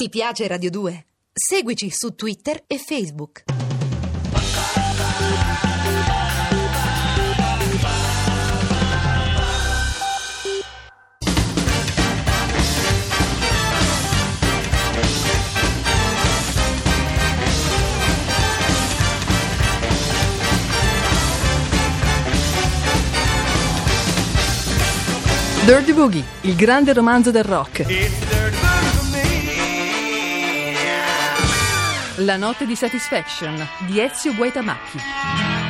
Ti piace Radio 2? Seguici su Twitter e Facebook. Dirty Boogie, il grande romanzo del rock. La notte di Satisfaction di Ezio Guaitamacchi.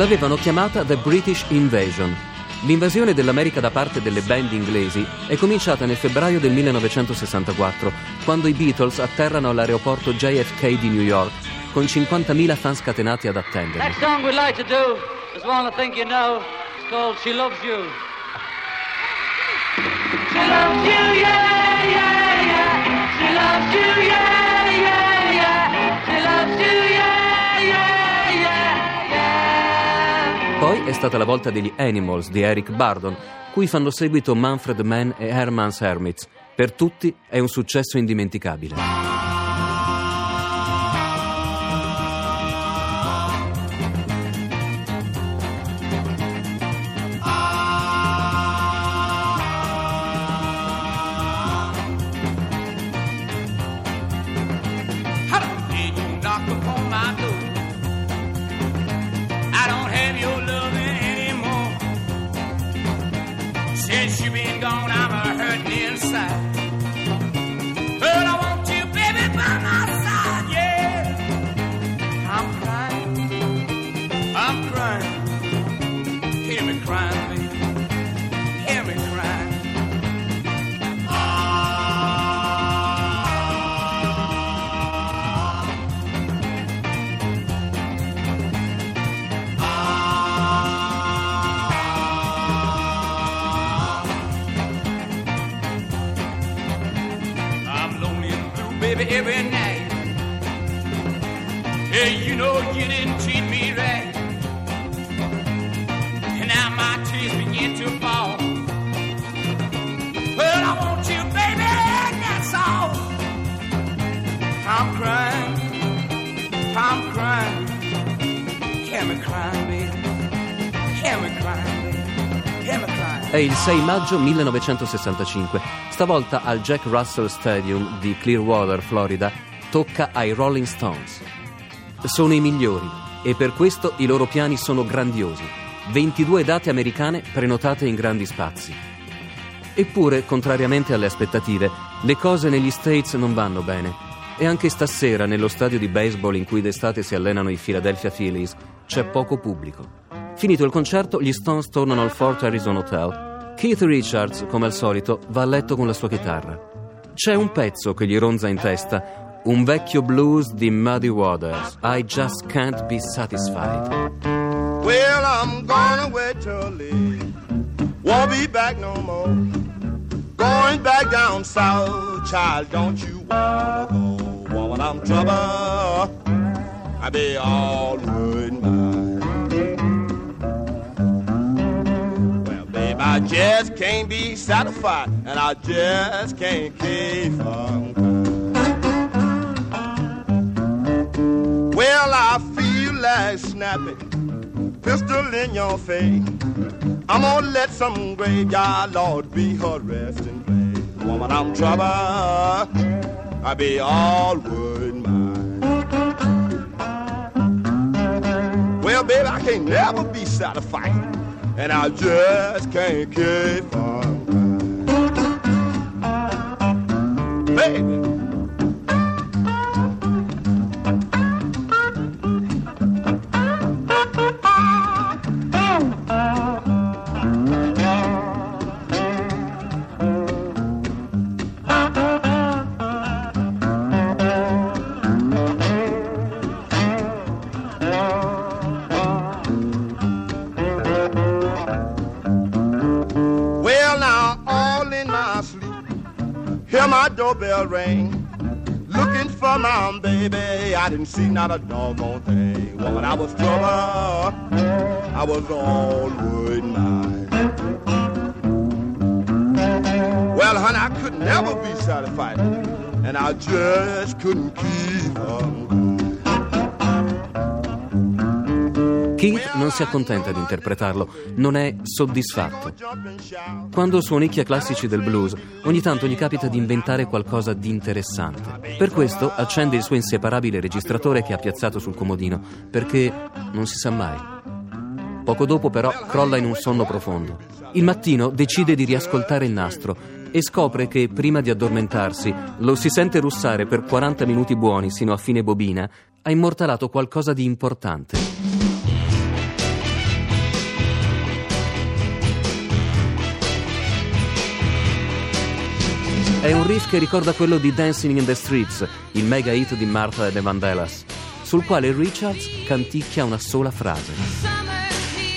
L'avevano chiamata The British Invasion. L'invasione dell'America da parte delle band inglesi è cominciata nel febbraio del 1964, quando i Beatles atterrano all'aeroporto JFK di New York, con 50.000 fan scatenati ad attenderli. Next song we'd like to do is one I think you know. It's called She Loves You. She loves you, yeah, yeah, yeah. She loves you, yeah, è stata la volta degli Animals di Eric Bardon, cui fanno seguito Manfred Mann e Herman's Hermits. Per tutti è un successo indimenticabile. Since you've been gone, I'm every night. Hey, you know you didn't treat me right. And now my tears begin to È il 6 maggio 1965. Stavolta al Jack Russell Stadium di Clearwater, Florida, tocca ai Rolling Stones. Sono i migliori e per questo i loro piani sono grandiosi. 22 date americane prenotate in grandi spazi. Eppure, contrariamente alle aspettative, le cose negli States non vanno bene. E anche stasera, nello stadio di baseball in cui d'estate si allenano i Philadelphia Phillies, c'è poco pubblico. Finito il concerto, gli Stones tornano al Fort Harrison Hotel. Keith Richards, come al solito, va a letto con la sua chitarra. C'è un pezzo che gli ronza in testa, un vecchio blues di Muddy Waters, I Just Can't Be Satisfied. Well, I'm gonna wait till late. Won't be back no more. Going back down south, child, don't you wanna go? Woman, I'm trouble. I be all good mine. I just can't be satisfied, and I just can't keep on. Well, I feel like snapping pistol in your face. I'm gonna let some graveyard lord be her resting place. Woman, I'm trouble. I be all wood mine. Well, baby, I can't never be satisfied, and I just can't keep crying. Baby, doorbell ring. Looking for my baby, I didn't see not a doggone thing. Woman, I was trouble. I was all worried mine. Well, honey, I could never be satisfied, and I just couldn't keep on. Keith non si accontenta di interpretarlo, non è soddisfatto. Quando suonicchia classici del blues, ogni tanto gli capita di inventare qualcosa di interessante. Per questo accende il suo inseparabile registratore che ha piazzato sul comodino, perché non si sa mai. Poco dopo però crolla in un sonno profondo. Il mattino decide di riascoltare il nastro e scopre che prima di addormentarsi lo si sente russare per 40 minuti buoni sino a fine bobina, ha immortalato qualcosa di importante. È un riff che ricorda quello di Dancing in the Streets, il mega hit di Martha e the Vandellas, sul quale Richards canticchia una sola frase.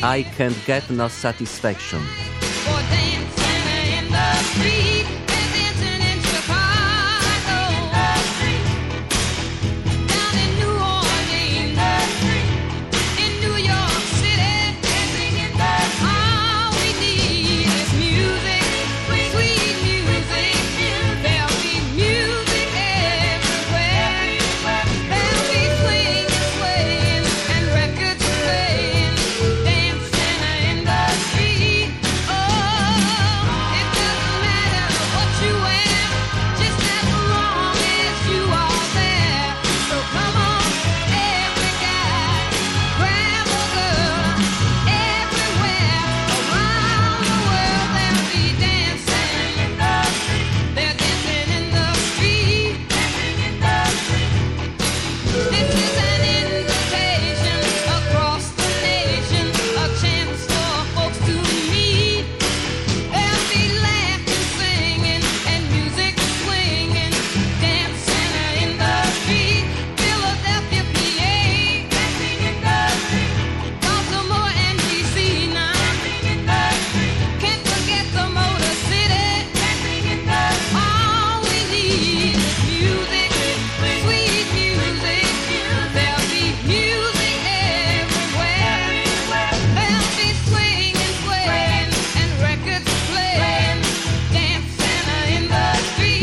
I can't get no satisfaction.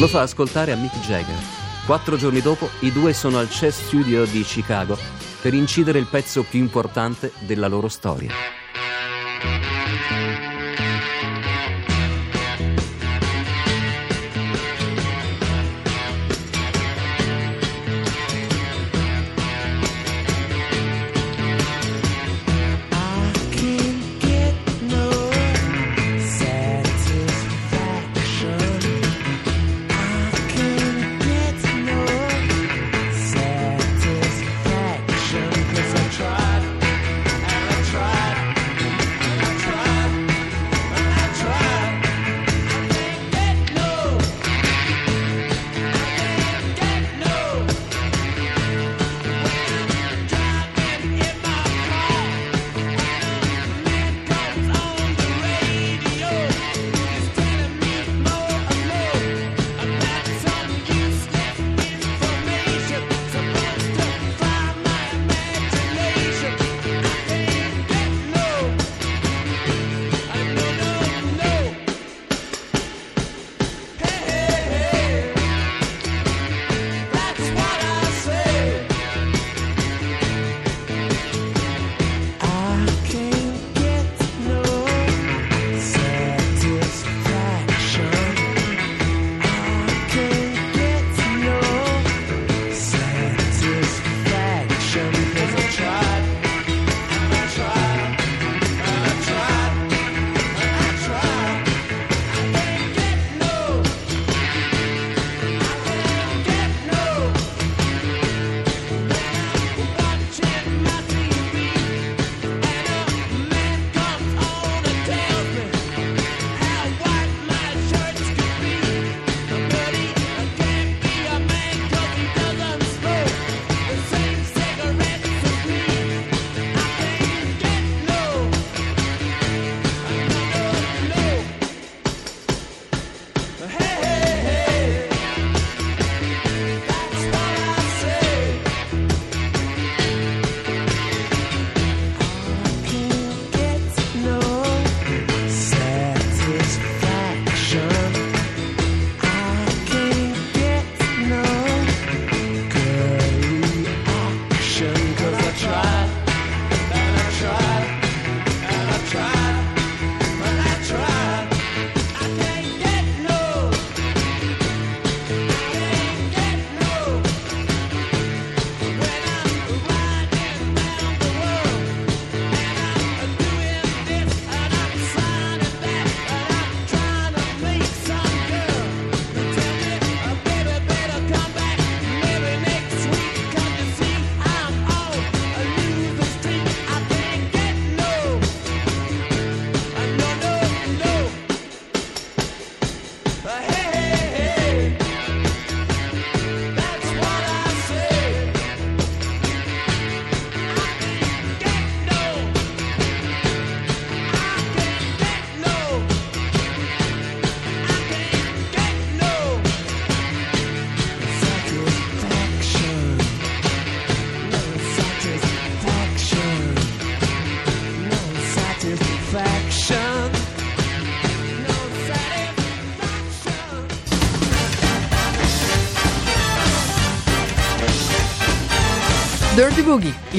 Lo fa ascoltare a Mick Jagger. Quattro giorni dopo i due sono al Chess Studio di Chicago per incidere il pezzo più importante della loro storia.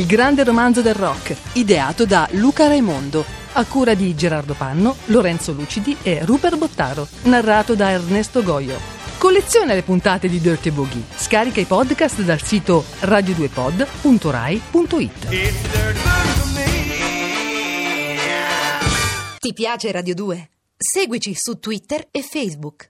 Il grande romanzo del rock, ideato da Luca Raimondo, a cura di Gerardo Panno, Lorenzo Lucidi e Rupert Bottaro, narrato da Ernesto Goio. Colleziona le puntate di Dirty Boogie. Scarica i podcast dal sito radio2pod.rai.it. Ti piace Radio 2? Seguici su Twitter e Facebook.